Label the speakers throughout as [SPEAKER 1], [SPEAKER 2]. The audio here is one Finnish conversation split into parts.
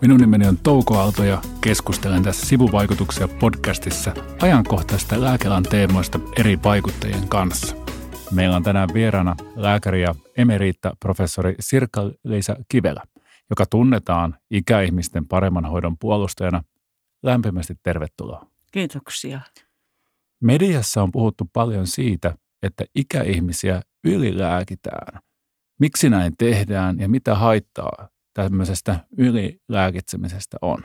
[SPEAKER 1] Minun nimeni on Touko Aalto ja keskustelen tässä sivuvaikutuksia podcastissa ajankohtaista lääkelan teemoista eri vaikuttajien kanssa. Meillä on tänään vieraana lääkäri ja emeriitta professori Sirkka-Liisa Kivelä, joka tunnetaan ikäihmisten paremman hoidon puolustajana. Lämpimästi tervetuloa.
[SPEAKER 2] Kiitoksia.
[SPEAKER 1] Mediassa on puhuttu paljon siitä, että ikäihmisiä ylilääkitään. Miksi näin tehdään ja mitä haittaa tämmöisestä ylilääkitsemisestä on?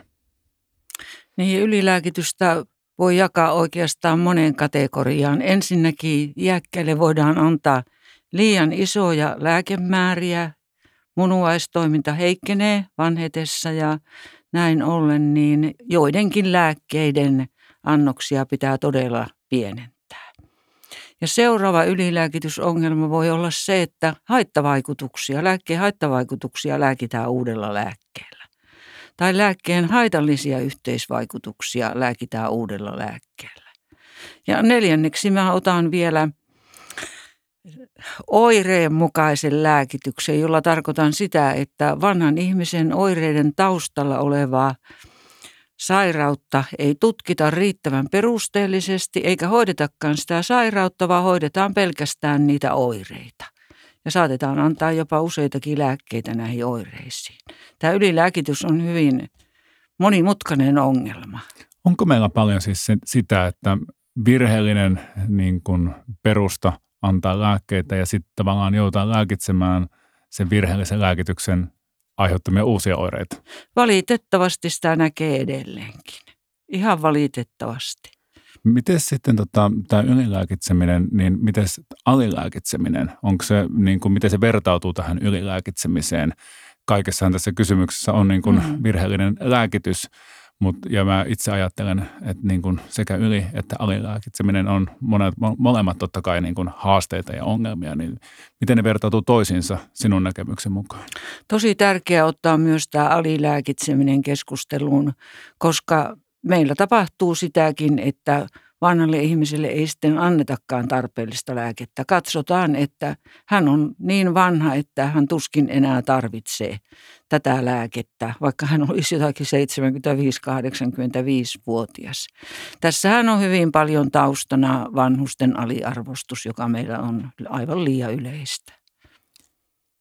[SPEAKER 2] Niin, ylilääkitystä voi jakaa oikeastaan moneen kategoriaan. Ensinnäkin iäkkäille voidaan antaa liian isoja lääkemääriä. Munuaistoiminta heikkenee vanhetessa ja näin ollen niin joidenkin lääkkeiden annoksia pitää todella pienentää. Ja seuraava ylilääkitysongelma voi olla se, että haittavaikutuksia, lääkkeen haittavaikutuksia lääkitään uudella lääkkeellä. Tai lääkkeen haitallisia yhteisvaikutuksia lääkitään uudella lääkkeellä. Ja neljänneksi mä otan vielä oireen mukaisen lääkityksen, jolla tarkoitan sitä, että vanhan ihmisen oireiden taustalla olevaa sairautta ei tutkita riittävän perusteellisesti eikä hoidetakaan sitä sairautta, vaan hoidetaan pelkästään niitä oireita. Ja saatetaan antaa jopa useitakin lääkkeitä näihin oireisiin. Tämä ylilääkitys on hyvin monimutkainen ongelma.
[SPEAKER 1] Onko meillä paljon siis sitä, että virheellinen niin kuin perusta antaa lääkkeitä ja sitten tavallaan joudutaan lääkitsemään sen virheellisen lääkityksen aiheuttamia uusia oireita?
[SPEAKER 2] Valitettavasti sitä näkee edelleenkin. Ihan valitettavasti.
[SPEAKER 1] Miten sitten tota, tämä ylilääkitseminen, niin miten alilääkitseminen, onko se, niin kuin, miten se vertautuu tähän ylilääkitsemiseen? Kaikessahan tässä kysymyksessä on niin kuin mm. virheellinen lääkitys, Mut, ja mä itse ajattelen, että niin kuin sekä yli- että alilääkitseminen on monet, molemmat totta kai niin kuin haasteita ja ongelmia, niin miten ne vertautuu toisiinsa sinun näkemyksen mukaan?
[SPEAKER 2] Tosi tärkeää ottaa myös tämä alilääkitseminen keskusteluun, koska meillä tapahtuu sitäkin, että – vanhalle ihmiselle ei sitten annetakaan tarpeellista lääkettä. Katsotaan, että hän on niin vanha, että hän tuskin enää tarvitsee tätä lääkettä, vaikka hän olisi jotakin 75-85-vuotias. Tässähän on hyvin paljon taustana vanhusten aliarvostus, joka meillä on aivan liian yleistä.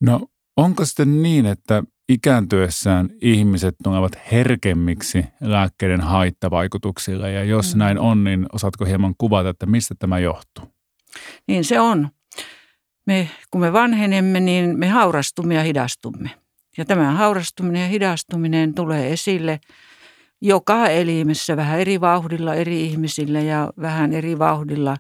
[SPEAKER 1] No onko sitten niin, että ikääntyessään ihmiset tulevat herkemmiksi lääkkeiden haittavaikutuksilla ja jos mm. näin on, niin osaatko hieman kuvata, että mistä tämä johtuu?
[SPEAKER 2] Niin se on. Me, kun me vanhenemme, niin me haurastumme ja hidastumme. Ja tämä haurastuminen ja hidastuminen tulee esille joka elimessä vähän eri vauhdilla eri ihmisillä ja vähän eri vauhdilla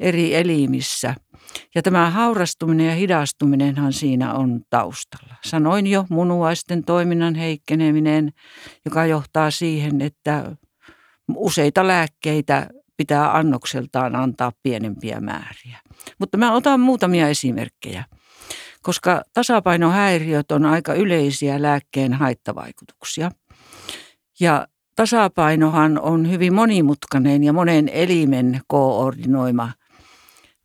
[SPEAKER 2] eri elimissä – ja tämä haurastuminen ja hidastuminenhan siinä on taustalla. Sanoin jo munuaisten toiminnan heikkeneminen, joka johtaa siihen, että useita lääkkeitä pitää annokseltaan antaa pienempiä määriä. Mutta mä otan muutamia esimerkkejä, koska tasapainohäiriöt on aika yleisiä lääkkeen haittavaikutuksia. Ja tasapainohan on hyvin monimutkainen ja monen elimen koordinoima –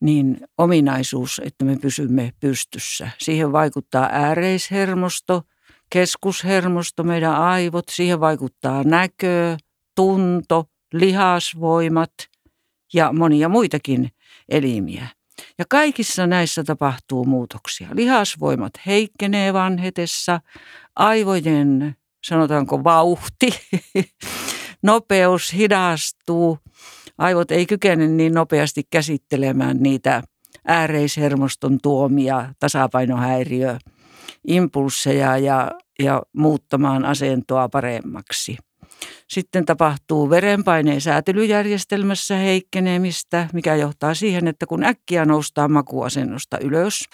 [SPEAKER 2] niin ominaisuus, että me pysymme pystyssä. Siihen vaikuttaa ääreishermosto, keskushermosto, meidän aivot, siihen vaikuttaa näkö, tunto, lihasvoimat ja monia muitakin elimiä. Ja kaikissa näissä tapahtuu muutoksia. Lihasvoimat heikkenee vanhetessa, aivojen, sanotaanko vauhti, nopeus hidastuu – aivot ei kykene niin nopeasti käsittelemään niitä ääreishermoston tuomia tasapainohäiriö impulseja ja, ja muuttamaan asentoa paremmaksi. Sitten tapahtuu verenpaineen säätelyjärjestelmässä heikkenemistä, mikä johtaa siihen, että kun äkkiä noustaan makuasennosta ylös,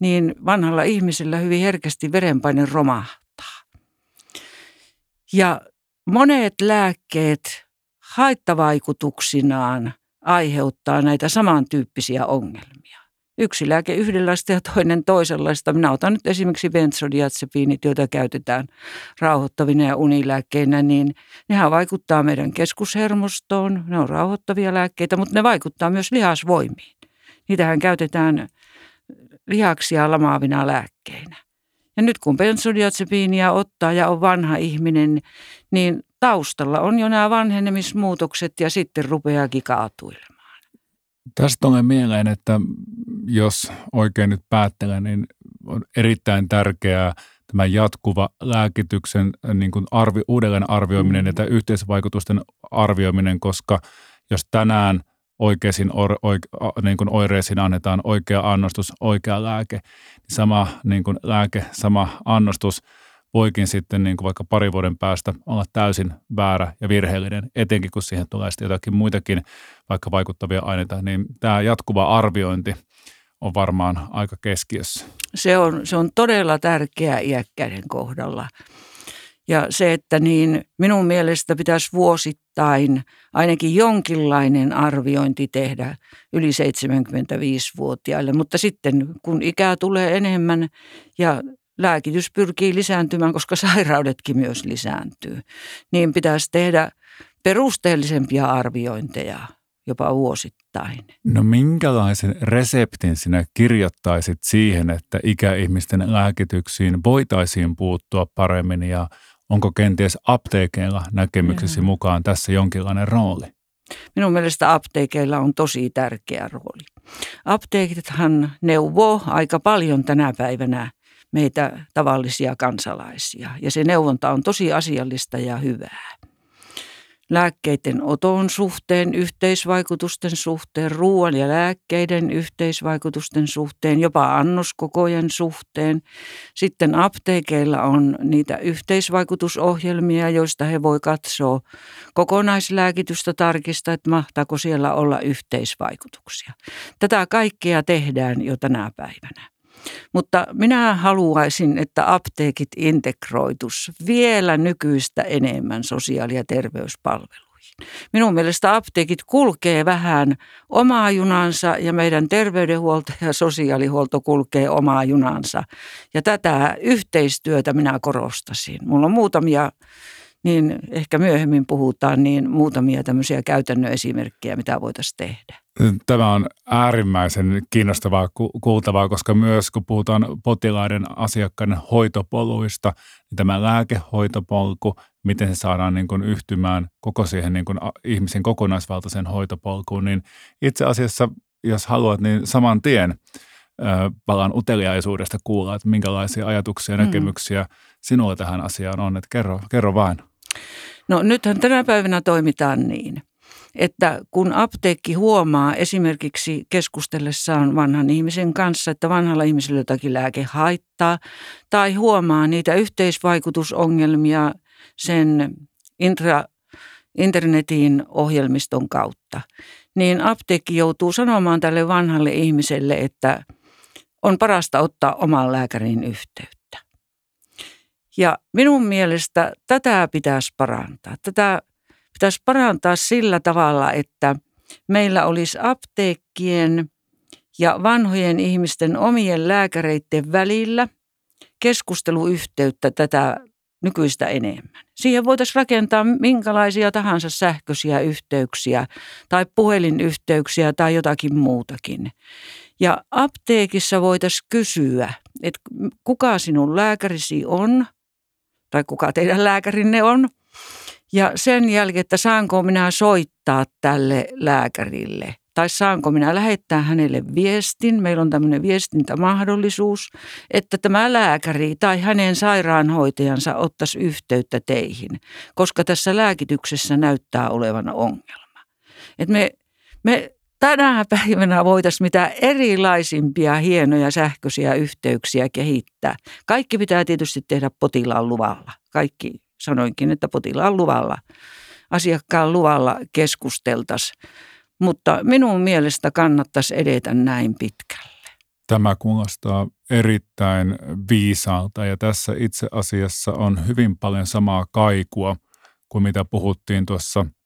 [SPEAKER 2] niin vanhalla ihmisellä hyvin herkästi verenpaine romahtaa. Ja monet lääkkeet haittavaikutuksinaan aiheuttaa näitä samantyyppisiä ongelmia. Yksi lääke yhdenlaista ja toinen toisenlaista. Minä otan nyt esimerkiksi benzodiazepiinit, joita käytetään rauhoittavina ja unilääkkeinä, niin nehän vaikuttaa meidän keskushermostoon. Ne on rauhoittavia lääkkeitä, mutta ne vaikuttaa myös lihasvoimiin. Niitähän käytetään lihaksia lamaavina lääkkeinä. Ja nyt kun bensodiazepiinia ottaa ja on vanha ihminen, niin taustalla on jo nämä vanhenemismuutokset ja sitten rupeaakin kaatuilemaan.
[SPEAKER 1] Tästä tulee mieleen, että jos oikein nyt päättelen, niin on erittäin tärkeää tämä jatkuva lääkityksen niin kuin arvi, uudelleen arvioiminen ja tämä yhteisvaikutusten arvioiminen, koska jos tänään oikeisiin or, oike, niin kuin oireisiin annetaan oikea annostus, oikea lääke, niin sama niin kuin lääke, sama annostus voikin sitten niin kuin vaikka pari vuoden päästä olla täysin väärä ja virheellinen, etenkin kun siihen tulee sitten jotakin muitakin vaikka vaikuttavia aineita, niin tämä jatkuva arviointi on varmaan aika keskiössä.
[SPEAKER 2] Se on, se on todella tärkeää iäkkäiden kohdalla. Ja se, että niin minun mielestä pitäisi vuosittain ainakin jonkinlainen arviointi tehdä yli 75-vuotiaille. Mutta sitten kun ikää tulee enemmän ja lääkitys pyrkii lisääntymään, koska sairaudetkin myös lisääntyy, niin pitäisi tehdä perusteellisempia arviointeja jopa vuosittain.
[SPEAKER 1] No minkälaisen reseptin sinä kirjoittaisit siihen, että ikäihmisten lääkityksiin voitaisiin puuttua paremmin ja onko kenties apteekeilla näkemyksesi mukaan tässä jonkinlainen rooli?
[SPEAKER 2] Minun mielestä apteekeilla on tosi tärkeä rooli. Apteekithan neuvoo aika paljon tänä päivänä meitä tavallisia kansalaisia ja se neuvonta on tosi asiallista ja hyvää lääkkeiden oton suhteen, yhteisvaikutusten suhteen, ruoan ja lääkkeiden yhteisvaikutusten suhteen, jopa annoskokojen suhteen. Sitten apteekeilla on niitä yhteisvaikutusohjelmia, joista he voi katsoa kokonaislääkitystä tarkistaa, että mahtaako siellä olla yhteisvaikutuksia. Tätä kaikkea tehdään jo tänä päivänä. Mutta minä haluaisin, että apteekit integroitus vielä nykyistä enemmän sosiaali- ja terveyspalveluihin. Minun mielestä apteekit kulkee vähän omaa junansa ja meidän terveydenhuolto ja sosiaalihuolto kulkee omaa junansa. Ja tätä yhteistyötä minä korostasin. Mulla on muutamia niin ehkä myöhemmin puhutaan niin muutamia tämmöisiä käytännön esimerkkejä, mitä voitaisiin tehdä.
[SPEAKER 1] Tämä on äärimmäisen kiinnostavaa kuultavaa, koska myös kun puhutaan potilaiden asiakkaiden hoitopoluista, niin tämä lääkehoitopolku, miten se saadaan niin kuin yhtymään koko siihen niin kuin ihmisen kokonaisvaltaisen hoitopolkuun, niin itse asiassa, jos haluat, niin saman tien palaan uteliaisuudesta kuulla, että minkälaisia ajatuksia ja mm. näkemyksiä mm. sinulla tähän asiaan on, että kerro, kerro vain.
[SPEAKER 2] No nythän tänä päivänä toimitaan niin, että kun apteekki huomaa esimerkiksi keskustellessaan vanhan ihmisen kanssa, että vanhalla ihmisellä jotakin lääke haittaa, tai huomaa niitä yhteisvaikutusongelmia sen intra, internetin ohjelmiston kautta, niin apteekki joutuu sanomaan tälle vanhalle ihmiselle, että on parasta ottaa oman lääkärin yhteyttä. Ja minun mielestä tätä pitäisi parantaa. Tätä pitäisi parantaa sillä tavalla, että meillä olisi apteekkien ja vanhojen ihmisten omien lääkäreiden välillä keskusteluyhteyttä tätä nykyistä enemmän. Siihen voitaisiin rakentaa minkälaisia tahansa sähköisiä yhteyksiä tai puhelinyhteyksiä tai jotakin muutakin. Ja apteekissa voitaisiin kysyä, että kuka sinun lääkärisi on – tai kuka teidän lääkärinne on. Ja sen jälkeen, että saanko minä soittaa tälle lääkärille tai saanko minä lähettää hänelle viestin. Meillä on tämmöinen viestintämahdollisuus, että tämä lääkäri tai hänen sairaanhoitajansa ottaisi yhteyttä teihin, koska tässä lääkityksessä näyttää olevan ongelma. Et me, me tänä päivänä voitaisiin mitä erilaisimpia hienoja sähköisiä yhteyksiä kehittää. Kaikki pitää tietysti tehdä potilaan luvalla. Kaikki sanoinkin, että potilaan luvalla, asiakkaan luvalla keskusteltaisiin. Mutta minun mielestä kannattaisi edetä näin pitkälle.
[SPEAKER 1] Tämä kuulostaa erittäin viisaalta ja tässä itse asiassa on hyvin paljon samaa kaikua kuin mitä puhuttiin tuossa –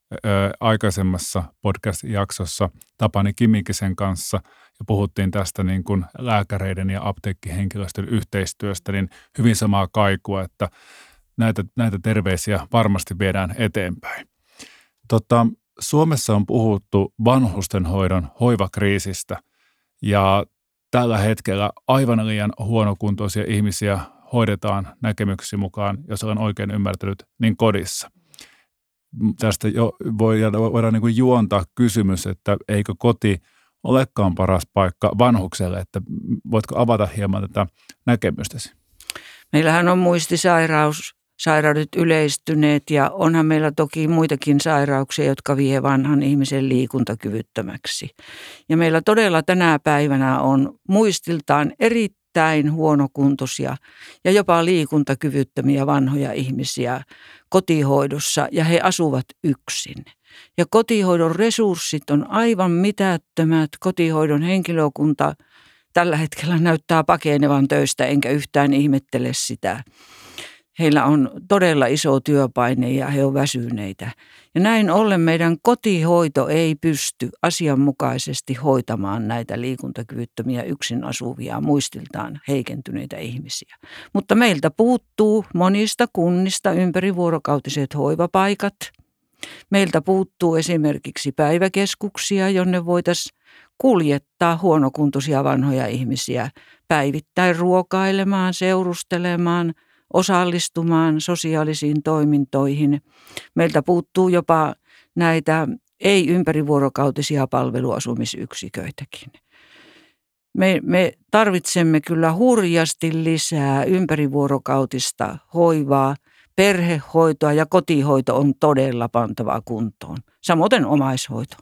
[SPEAKER 1] aikaisemmassa podcast-jaksossa Tapani Kimikisen kanssa ja puhuttiin tästä niin kuin lääkäreiden ja apteekkihenkilöstön yhteistyöstä, niin hyvin samaa kaikua, että näitä, näitä terveisiä varmasti viedään eteenpäin. Tota, Suomessa on puhuttu vanhustenhoidon hoivakriisistä ja tällä hetkellä aivan liian huonokuntoisia ihmisiä hoidetaan näkemyksiä mukaan, jos olen oikein ymmärtänyt, niin kodissa. Tästä jo voidaan niin kuin juontaa kysymys, että eikö koti olekaan paras paikka vanhukselle, että voitko avata hieman tätä näkemystäsi?
[SPEAKER 2] Meillähän on muistisairaus, sairaudet yleistyneet ja onhan meillä toki muitakin sairauksia, jotka vie vanhan ihmisen liikuntakyvyttömäksi. Ja meillä todella tänä päivänä on muistiltaan erittäin huonokuntoisia ja jopa liikuntakyvyttömiä vanhoja ihmisiä kotihoidossa ja he asuvat yksin. Ja kotihoidon resurssit on aivan mitättömät. Kotihoidon henkilökunta tällä hetkellä näyttää pakenevan töistä, enkä yhtään ihmettele sitä. Heillä on todella iso työpaine ja he ovat väsyneitä. Ja näin ollen meidän kotihoito ei pysty asianmukaisesti hoitamaan näitä liikuntakyvyttömiä yksin asuvia muistiltaan heikentyneitä ihmisiä. Mutta meiltä puuttuu monista kunnista ympärivuorokautiset hoivapaikat – Meiltä puuttuu esimerkiksi päiväkeskuksia, jonne voitaisiin kuljettaa huonokuntoisia vanhoja ihmisiä päivittäin ruokailemaan, seurustelemaan, osallistumaan sosiaalisiin toimintoihin. Meiltä puuttuu jopa näitä ei-ympärivuorokautisia palveluasumisyksiköitäkin. Me, me tarvitsemme kyllä hurjasti lisää ympärivuorokautista hoivaa – perhehoitoa ja kotihoito on todella pantava kuntoon. Samoin omaishoito.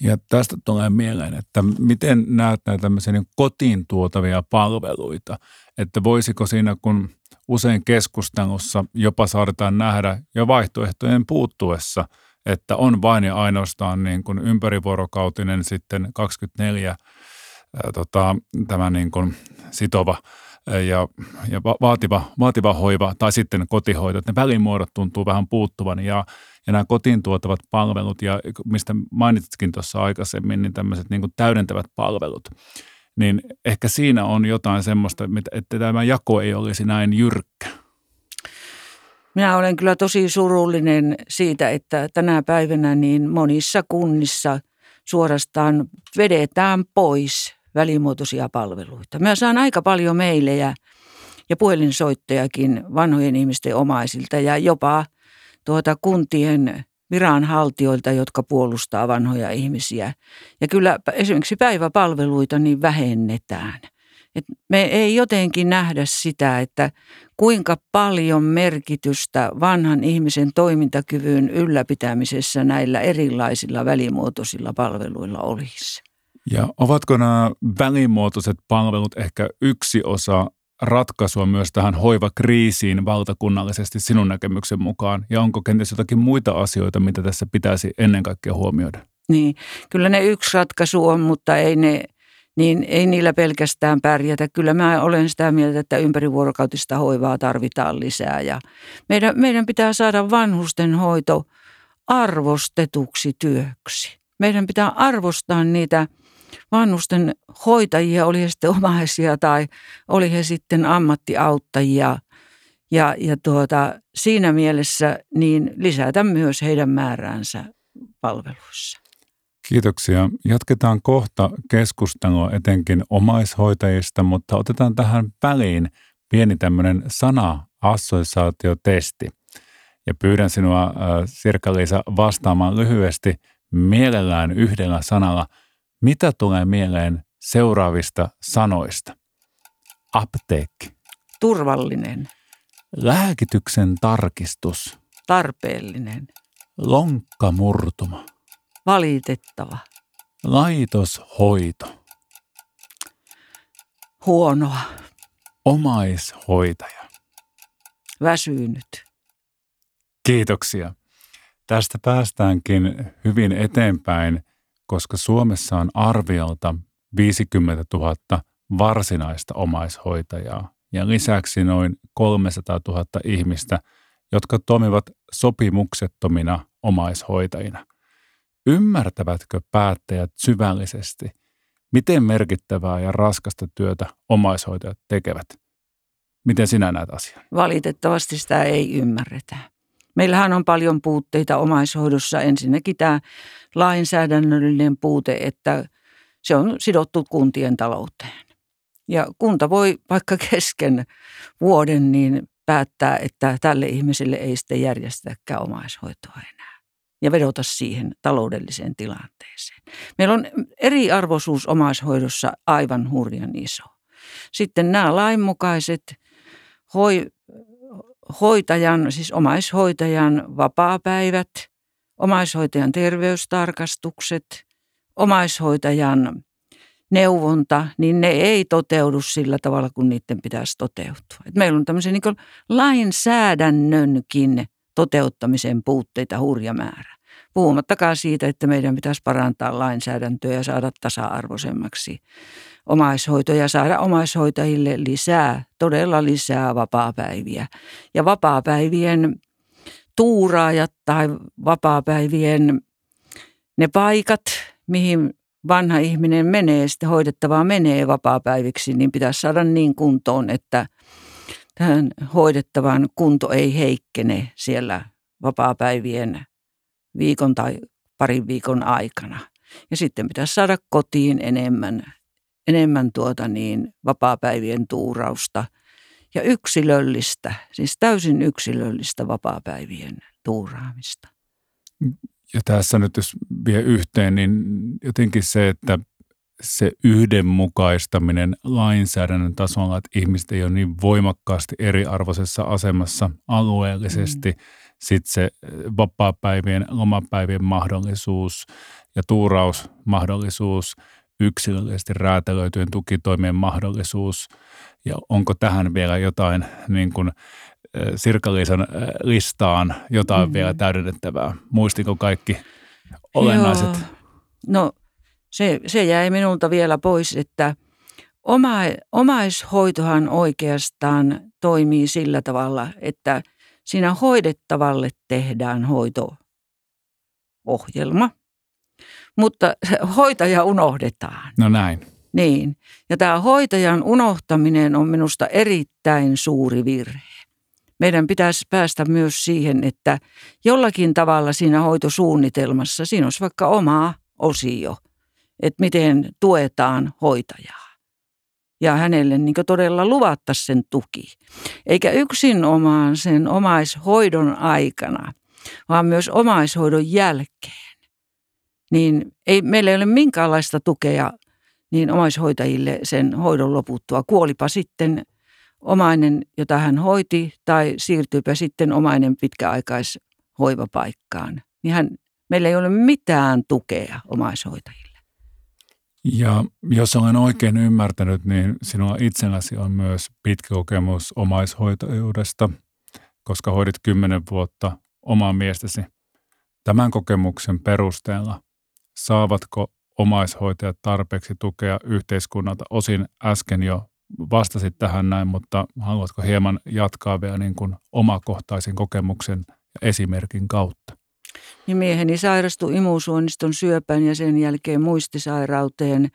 [SPEAKER 1] Ja tästä tulee mieleen, että miten näet näitä tämmöisiä niin kotiin tuotavia palveluita, että voisiko siinä, kun usein keskustelussa jopa saadaan nähdä jo vaihtoehtojen puuttuessa, että on vain ja ainoastaan niin kuin ympärivuorokautinen sitten 24 ää, tota, tämä niin kuin sitova ja, ja vaativa, vaativa hoiva tai sitten kotihoito, että ne välimuodot tuntuu vähän puuttuvan ja, ja nämä kotiin tuotavat palvelut ja mistä mainitsitkin tuossa aikaisemmin, niin tämmöiset niin täydentävät palvelut, niin ehkä siinä on jotain semmoista, että tämä jako ei olisi näin jyrkkä.
[SPEAKER 2] Minä olen kyllä tosi surullinen siitä, että tänä päivänä niin monissa kunnissa suorastaan vedetään pois välimuotoisia palveluita. Mä saan aika paljon meilejä ja puhelinsoittojakin vanhojen ihmisten omaisilta ja jopa tuota kuntien viranhaltijoilta, jotka puolustaa vanhoja ihmisiä. Ja kyllä esimerkiksi päiväpalveluita niin vähennetään. Et me ei jotenkin nähdä sitä, että kuinka paljon merkitystä vanhan ihmisen toimintakyvyn ylläpitämisessä näillä erilaisilla välimuotoisilla palveluilla olisi.
[SPEAKER 1] Ja ovatko nämä välimuotoiset palvelut ehkä yksi osa ratkaisua myös tähän hoivakriisiin valtakunnallisesti sinun näkemyksen mukaan? Ja onko kenties jotakin muita asioita, mitä tässä pitäisi ennen kaikkea huomioida?
[SPEAKER 2] Niin, kyllä ne yksi ratkaisu on, mutta ei, ne, niin ei niillä pelkästään pärjätä. Kyllä mä olen sitä mieltä, että ympärivuorokautista hoivaa tarvitaan lisää. Ja meidän, meidän pitää saada vanhusten hoito arvostetuksi työksi. Meidän pitää arvostaa niitä – vanhusten hoitajia, oli he sitten omaisia tai oli he sitten ammattiauttajia. Ja, ja tuota, siinä mielessä niin lisätä myös heidän määräänsä palveluissa.
[SPEAKER 1] Kiitoksia. Jatketaan kohta keskustelua etenkin omaishoitajista, mutta otetaan tähän väliin pieni tämmöinen sana-assosiaatiotesti. Ja pyydän sinua, äh, Sirkka-Liisa, vastaamaan lyhyesti mielellään yhdellä sanalla – mitä tulee mieleen seuraavista sanoista? Apteekki.
[SPEAKER 2] Turvallinen.
[SPEAKER 1] Lääkityksen tarkistus.
[SPEAKER 2] Tarpeellinen.
[SPEAKER 1] Lonkkamurtuma.
[SPEAKER 2] Valitettava.
[SPEAKER 1] Laitoshoito.
[SPEAKER 2] Huonoa.
[SPEAKER 1] Omaishoitaja.
[SPEAKER 2] Väsynyt.
[SPEAKER 1] Kiitoksia. Tästä päästäänkin hyvin eteenpäin – koska Suomessa on arviolta 50 000 varsinaista omaishoitajaa ja lisäksi noin 300 000 ihmistä, jotka toimivat sopimuksettomina omaishoitajina. Ymmärtävätkö päättäjät syvällisesti, miten merkittävää ja raskasta työtä omaishoitajat tekevät? Miten sinä näet asian?
[SPEAKER 2] Valitettavasti sitä ei ymmärretä. Meillähän on paljon puutteita omaishoidossa. Ensinnäkin tämä lainsäädännöllinen puute, että se on sidottu kuntien talouteen. Ja kunta voi vaikka kesken vuoden niin päättää, että tälle ihmiselle ei sitten järjestäkään omaishoitoa enää ja vedota siihen taloudelliseen tilanteeseen. Meillä on eriarvoisuus omaishoidossa aivan hurjan iso. Sitten nämä lainmukaiset hoi, hoitajan, siis omaishoitajan vapaapäivät, omaishoitajan terveystarkastukset, omaishoitajan neuvonta, niin ne ei toteudu sillä tavalla, kun niiden pitäisi toteutua. Et meillä on tämmöisen niin lainsäädännönkin toteuttamisen puutteita hurja määrä. Puhumattakaan siitä, että meidän pitäisi parantaa lainsäädäntöä ja saada tasa-arvoisemmaksi omaishoito ja saada omaishoitajille lisää, todella lisää vapaapäiviä. Ja vapaapäivien tuuraajat tai vapaapäivien ne paikat, mihin vanha ihminen menee, sitten hoidettavaa menee vapaapäiviksi, niin pitäisi saada niin kuntoon, että tähän hoidettavan kunto ei heikkene siellä vapaapäivien viikon tai parin viikon aikana. Ja sitten pitäisi saada kotiin enemmän, enemmän tuota niin, vapaapäivien tuurausta ja yksilöllistä, siis täysin yksilöllistä vapaapäivien tuuraamista.
[SPEAKER 1] Ja tässä nyt jos vie yhteen, niin jotenkin se, että se yhdenmukaistaminen lainsäädännön tasolla, että ihmiset ei ole niin voimakkaasti eriarvoisessa asemassa alueellisesti. Mm. Sitten se vapaa-päivien, lomapäivien mahdollisuus ja tuurausmahdollisuus, yksilöllisesti räätälöityjen tukitoimien mahdollisuus. Ja onko tähän vielä jotain niin kuin Sirkaliisan listaan jotain mm. vielä täydennettävää? Muistiko kaikki olennaiset? Joo.
[SPEAKER 2] No se, se jäi minulta vielä pois, että oma, omaishoitohan oikeastaan toimii sillä tavalla, että siinä hoidettavalle tehdään hoito-ohjelma, mutta hoitaja unohdetaan.
[SPEAKER 1] No näin.
[SPEAKER 2] Niin. Ja tämä hoitajan unohtaminen on minusta erittäin suuri virhe. Meidän pitäisi päästä myös siihen, että jollakin tavalla siinä hoitosuunnitelmassa, siinä olisi vaikka oma osio, että miten tuetaan hoitajaa. Ja hänelle niin todella luvatta sen tuki. Eikä yksin omaan sen omaishoidon aikana, vaan myös omaishoidon jälkeen. Niin ei, meillä ei ole minkäänlaista tukea niin omaishoitajille sen hoidon loputtua. Kuolipa sitten omainen, jota hän hoiti, tai siirtyypä sitten omainen pitkäaikaishoivapaikkaan. Niin hän, meillä ei ole mitään tukea omaishoitajille.
[SPEAKER 1] Ja jos olen oikein ymmärtänyt, niin sinulla itselläsi on myös pitkä kokemus omaishoitajuudesta, koska hoidit kymmenen vuotta omaa miestäsi. Tämän kokemuksen perusteella saavatko omaishoitajat tarpeeksi tukea yhteiskunnalta? Osin äsken jo vastasit tähän näin, mutta haluatko hieman jatkaa vielä niin kuin omakohtaisen kokemuksen ja esimerkin kautta?
[SPEAKER 2] Niin mieheni sairastui imusuonniston syöpään ja sen jälkeen muistisairauteen.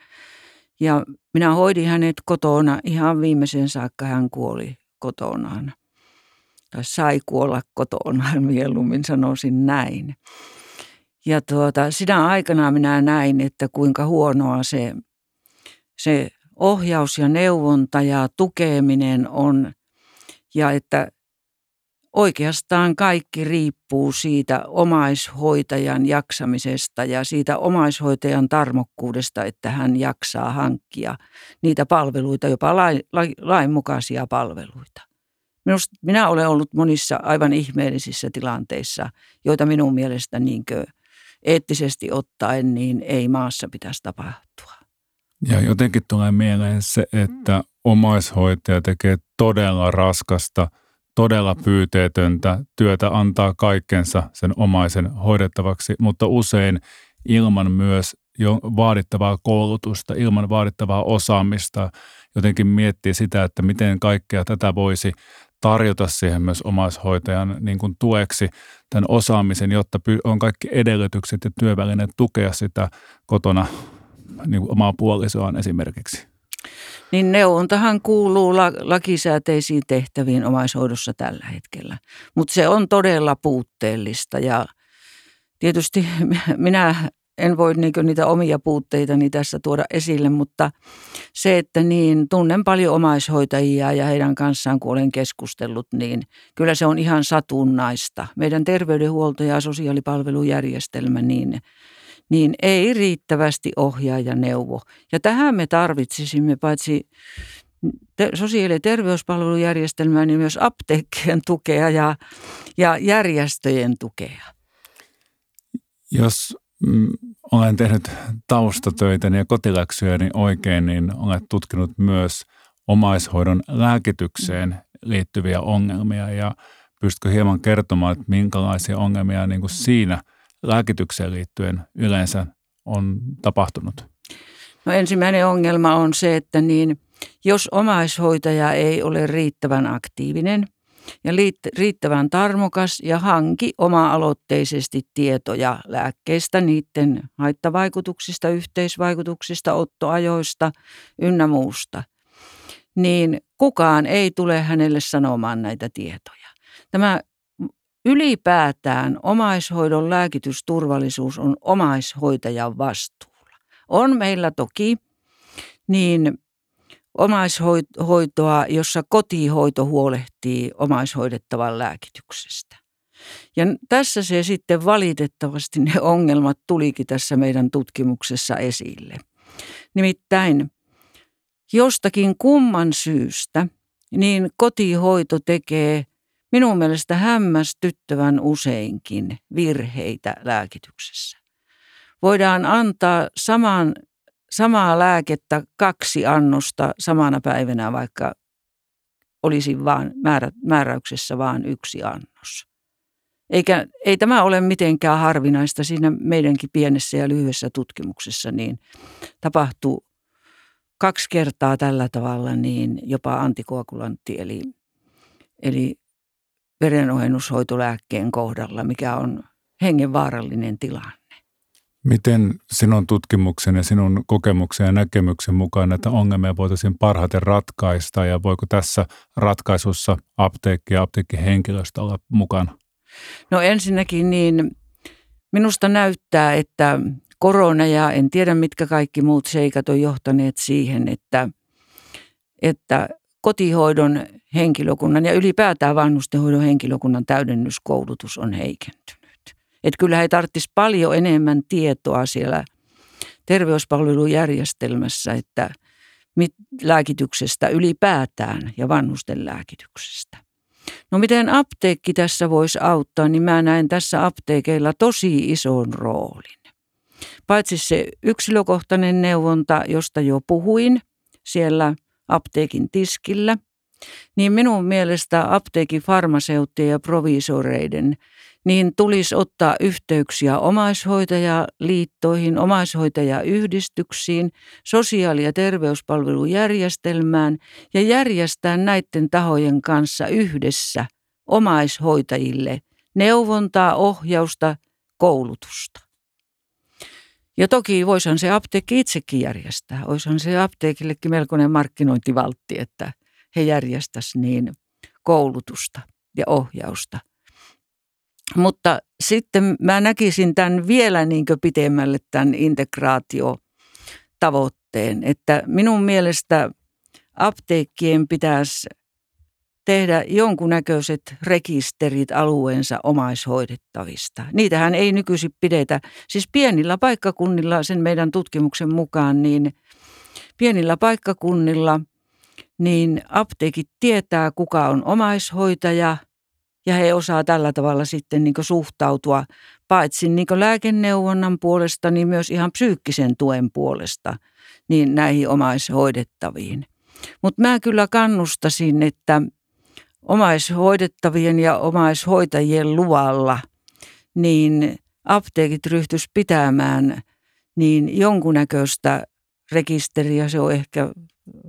[SPEAKER 2] Ja minä hoidin hänet kotona ihan viimeisen saakka hän kuoli kotonaan. Tai sai kuolla kotonaan, mieluummin sanoisin näin. Ja tuota, sinä aikana minä näin, että kuinka huonoa se, se ohjaus ja neuvonta ja tukeminen on. Ja että oikeastaan kaikki riippuu siitä omaishoitajan jaksamisesta ja siitä omaishoitajan tarmokkuudesta, että hän jaksaa hankkia niitä palveluita, jopa lain, lainmukaisia palveluita. Minusta, minä olen ollut monissa aivan ihmeellisissä tilanteissa, joita minun mielestä niinkö eettisesti ottaen niin ei maassa pitäisi tapahtua.
[SPEAKER 1] Ja jotenkin tulee mieleen se, että omaishoitaja tekee todella raskasta – todella pyyteetöntä työtä antaa kaikkensa sen omaisen hoidettavaksi, mutta usein ilman myös jo vaadittavaa koulutusta, ilman vaadittavaa osaamista, jotenkin miettiä sitä, että miten kaikkea tätä voisi tarjota siihen myös omaishoitajan niin kuin tueksi tämän osaamisen, jotta on kaikki edellytykset ja työvälineet tukea sitä kotona niin kuin omaa puolisoaan esimerkiksi.
[SPEAKER 2] Niin neuvontahan kuuluu lakisääteisiin tehtäviin omaishoidossa tällä hetkellä, mutta se on todella puutteellista ja tietysti minä en voi niin niitä omia puutteitani tässä tuoda esille, mutta se, että niin tunnen paljon omaishoitajia ja heidän kanssaan, kun olen keskustellut, niin kyllä se on ihan satunnaista. Meidän terveydenhuolto- ja sosiaalipalvelujärjestelmä, niin, niin ei riittävästi ohjaa ja neuvo. Ja tähän me tarvitsisimme paitsi sosiaali- ja terveyspalvelujärjestelmää, niin myös apteekkien tukea ja, ja järjestöjen tukea.
[SPEAKER 1] Jos mm, olen tehnyt taustatöitä ja kotiläksyjäni oikein, niin olet tutkinut myös omaishoidon lääkitykseen liittyviä ongelmia ja pystytkö hieman kertomaan, että minkälaisia ongelmia niin kuin siinä lääkitykseen liittyen yleensä on tapahtunut?
[SPEAKER 2] No ensimmäinen ongelma on se, että niin, jos omaishoitaja ei ole riittävän aktiivinen – ja riittävän tarmokas ja hanki oma-aloitteisesti tietoja lääkkeistä, niiden haittavaikutuksista, yhteisvaikutuksista, ottoajoista ynnä muusta, niin kukaan ei tule hänelle sanomaan näitä tietoja. Tämä ylipäätään omaishoidon lääkitysturvallisuus on omaishoitajan vastuulla. On meillä toki niin omaishoitoa, jossa kotihoito huolehtii omaishoidettavan lääkityksestä. Ja tässä se sitten valitettavasti ne ongelmat tulikin tässä meidän tutkimuksessa esille. Nimittäin jostakin kumman syystä niin kotihoito tekee minun mielestä hämmästyttävän useinkin virheitä lääkityksessä. Voidaan antaa saman samaa lääkettä kaksi annosta samana päivänä, vaikka olisi vaan määrä, määräyksessä vain yksi annos. Eikä, ei tämä ole mitenkään harvinaista. Siinä meidänkin pienessä ja lyhyessä tutkimuksessa niin tapahtuu kaksi kertaa tällä tavalla niin jopa antikoagulantti eli, eli verenohennushoitolääkkeen kohdalla, mikä on hengenvaarallinen tilanne.
[SPEAKER 1] Miten sinun tutkimuksen ja sinun kokemuksen ja näkemyksen mukaan näitä ongelmia voitaisiin parhaiten ratkaista ja voiko tässä ratkaisussa apteekki ja apteekkihenkilöstö olla mukana?
[SPEAKER 2] No ensinnäkin niin minusta näyttää, että korona ja en tiedä mitkä kaikki muut seikat on johtaneet siihen, että, että kotihoidon henkilökunnan ja ylipäätään vanhustenhoidon henkilökunnan täydennyskoulutus on heikentynyt. Että kyllä he tarvitsisi paljon enemmän tietoa siellä terveyspalvelujärjestelmässä, että mit, lääkityksestä ylipäätään ja vanhusten lääkityksestä. No miten apteekki tässä voisi auttaa, niin mä näen tässä apteekeilla tosi ison roolin. Paitsi se yksilökohtainen neuvonta, josta jo puhuin siellä apteekin tiskillä, niin minun mielestä apteekin farmaseuttien ja provisoreiden – niin tulisi ottaa yhteyksiä omaishoitajaliittoihin, omaishoitajayhdistyksiin, sosiaali- ja terveyspalvelujärjestelmään ja järjestää näiden tahojen kanssa yhdessä omaishoitajille neuvontaa, ohjausta, koulutusta. Ja toki voisihan se apteekki itsekin järjestää. Olisihan se apteekillekin melkoinen markkinointivaltti, että he järjestäisivät niin koulutusta ja ohjausta mutta sitten mä näkisin tämän vielä niin pitemmälle tämän integraatiotavoitteen, että minun mielestä apteekkien pitäisi tehdä jonkunnäköiset rekisterit alueensa omaishoidettavista. Niitähän ei nykyisin pidetä. Siis pienillä paikkakunnilla, sen meidän tutkimuksen mukaan, niin pienillä paikkakunnilla, niin apteekit tietää, kuka on omaishoitaja – ja he osaa tällä tavalla sitten niin suhtautua paitsi niin lääkeneuvonnan puolesta, niin myös ihan psyykkisen tuen puolesta niin näihin omaishoidettaviin. Mutta mä kyllä kannustasin, että omaishoidettavien ja omaishoitajien luvalla niin apteekit ryhtyisi pitämään niin jonkunnäköistä rekisteriä, se on ehkä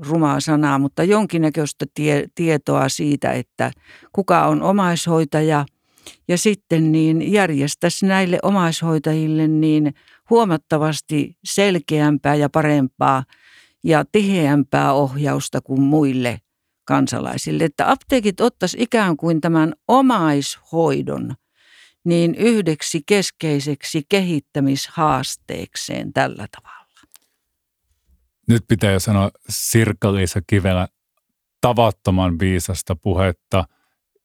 [SPEAKER 2] rumaa sanaa, mutta jonkinnäköistä tie, tietoa siitä, että kuka on omaishoitaja ja sitten niin järjestäisi näille omaishoitajille niin huomattavasti selkeämpää ja parempaa ja tiheämpää ohjausta kuin muille kansalaisille. Että apteekit ottaisi ikään kuin tämän omaishoidon niin yhdeksi keskeiseksi kehittämishaasteekseen tällä tavalla.
[SPEAKER 1] Nyt pitää jo sanoa Sirkka-Liisa Kivelä tavattoman viisasta puhetta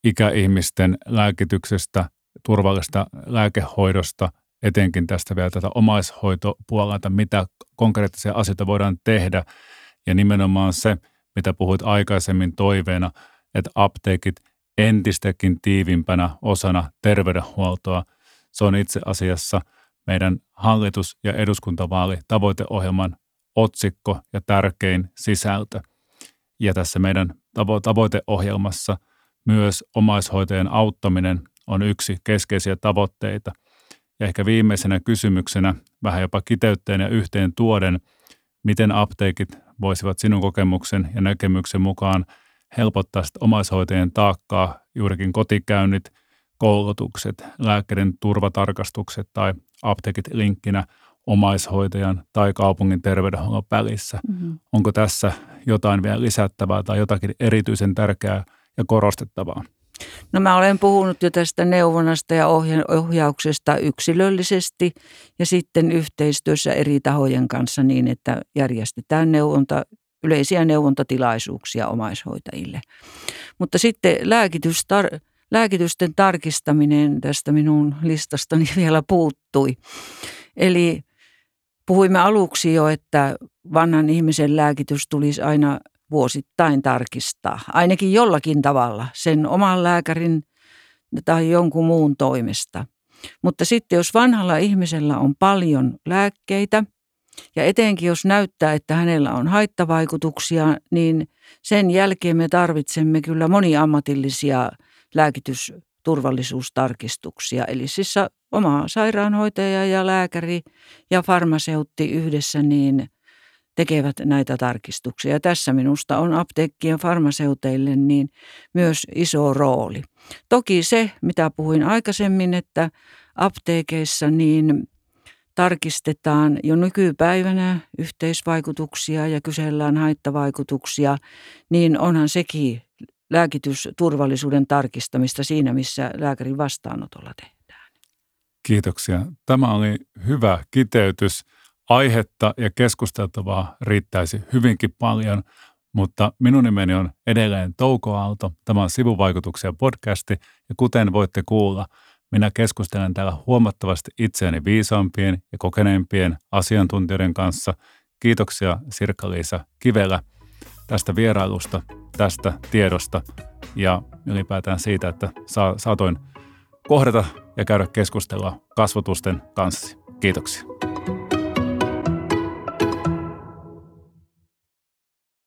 [SPEAKER 1] ikäihmisten lääkityksestä, turvallista lääkehoidosta, etenkin tästä vielä tätä omaishoitopuolelta, mitä konkreettisia asioita voidaan tehdä. Ja nimenomaan se, mitä puhuit aikaisemmin toiveena, että apteekit entistäkin tiivimpänä osana terveydenhuoltoa. Se on itse asiassa meidän hallitus- ja eduskuntavaali tavoiteohjelman otsikko ja tärkein sisältö. Ja tässä meidän tavo- tavoiteohjelmassa myös omaishoitajan auttaminen on yksi keskeisiä tavoitteita. Ja ehkä viimeisenä kysymyksenä, vähän jopa kiteytteen ja yhteen tuoden, miten apteekit voisivat sinun kokemuksen ja näkemyksen mukaan helpottaa omaishoitajien taakkaa, juurikin kotikäynnit, koulutukset, lääkärin turvatarkastukset tai apteekit linkkinä – omaishoitajan tai kaupungin terveydenhuollon välissä. Mm-hmm. Onko tässä jotain vielä lisättävää tai jotakin erityisen tärkeää ja korostettavaa?
[SPEAKER 2] No mä olen puhunut jo tästä neuvonnasta ja ohjauksesta yksilöllisesti ja sitten yhteistyössä eri tahojen kanssa niin, että järjestetään neuvonta, yleisiä neuvontatilaisuuksia omaishoitajille. Mutta sitten lääkitystar- lääkitysten tarkistaminen tästä minun listastani vielä puuttui. Eli Puhuimme aluksi jo, että vanhan ihmisen lääkitys tulisi aina vuosittain tarkistaa, ainakin jollakin tavalla, sen oman lääkärin tai jonkun muun toimesta. Mutta sitten jos vanhalla ihmisellä on paljon lääkkeitä, ja etenkin jos näyttää, että hänellä on haittavaikutuksia, niin sen jälkeen me tarvitsemme kyllä moniammatillisia lääkitys- turvallisuustarkistuksia. Eli siis oma sairaanhoitaja ja lääkäri ja farmaseutti yhdessä niin tekevät näitä tarkistuksia. Ja tässä minusta on apteekkien farmaseuteille niin myös iso rooli. Toki se, mitä puhuin aikaisemmin, että apteekeissa niin tarkistetaan jo nykypäivänä yhteisvaikutuksia ja kysellään haittavaikutuksia, niin onhan sekin lääkitysturvallisuuden tarkistamista siinä, missä lääkärin vastaanotolla tehdään.
[SPEAKER 1] Kiitoksia. Tämä oli hyvä kiteytys. Aihetta ja keskusteltavaa riittäisi hyvinkin paljon, mutta minun nimeni on edelleen Touko Aalto. Tämä on Sivuvaikutuksia podcasti ja kuten voitte kuulla, minä keskustelen täällä huomattavasti itseäni viisaampien ja kokeneempien asiantuntijoiden kanssa. Kiitoksia Sirkka-Liisa Kivelä tästä vierailusta tästä tiedosta ja ylipäätään siitä, että saatoin kohdata ja käydä keskustelua kasvotusten kanssa. Kiitoksia.